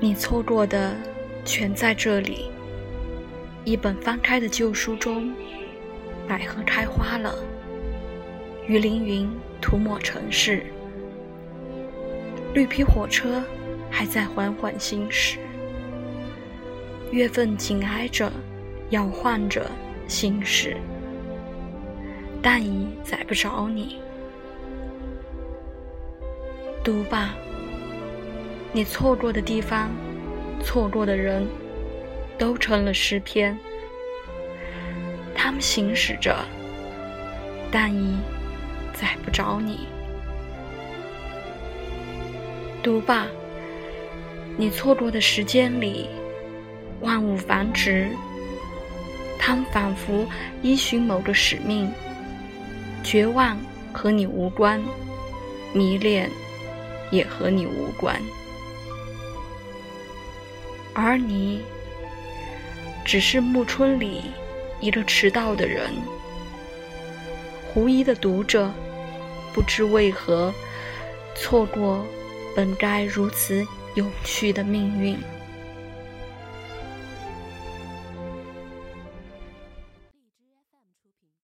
你错过的全在这里。一本翻开的旧书中，百合开花了，雨淋云涂抹城市，绿皮火车还在缓缓行驶，月份紧挨着，摇晃着行驶，但已载不着你。读吧，你错过的地方，错过的人。都成了诗篇，他们行驶着，但已载不着你。读吧，你错过的时间里，万物繁殖，他们仿佛依循某个使命，绝望和你无关，迷恋也和你无关，而你。只是暮春里一个迟到的人，狐疑的读者，不知为何错过本该如此有趣的命运。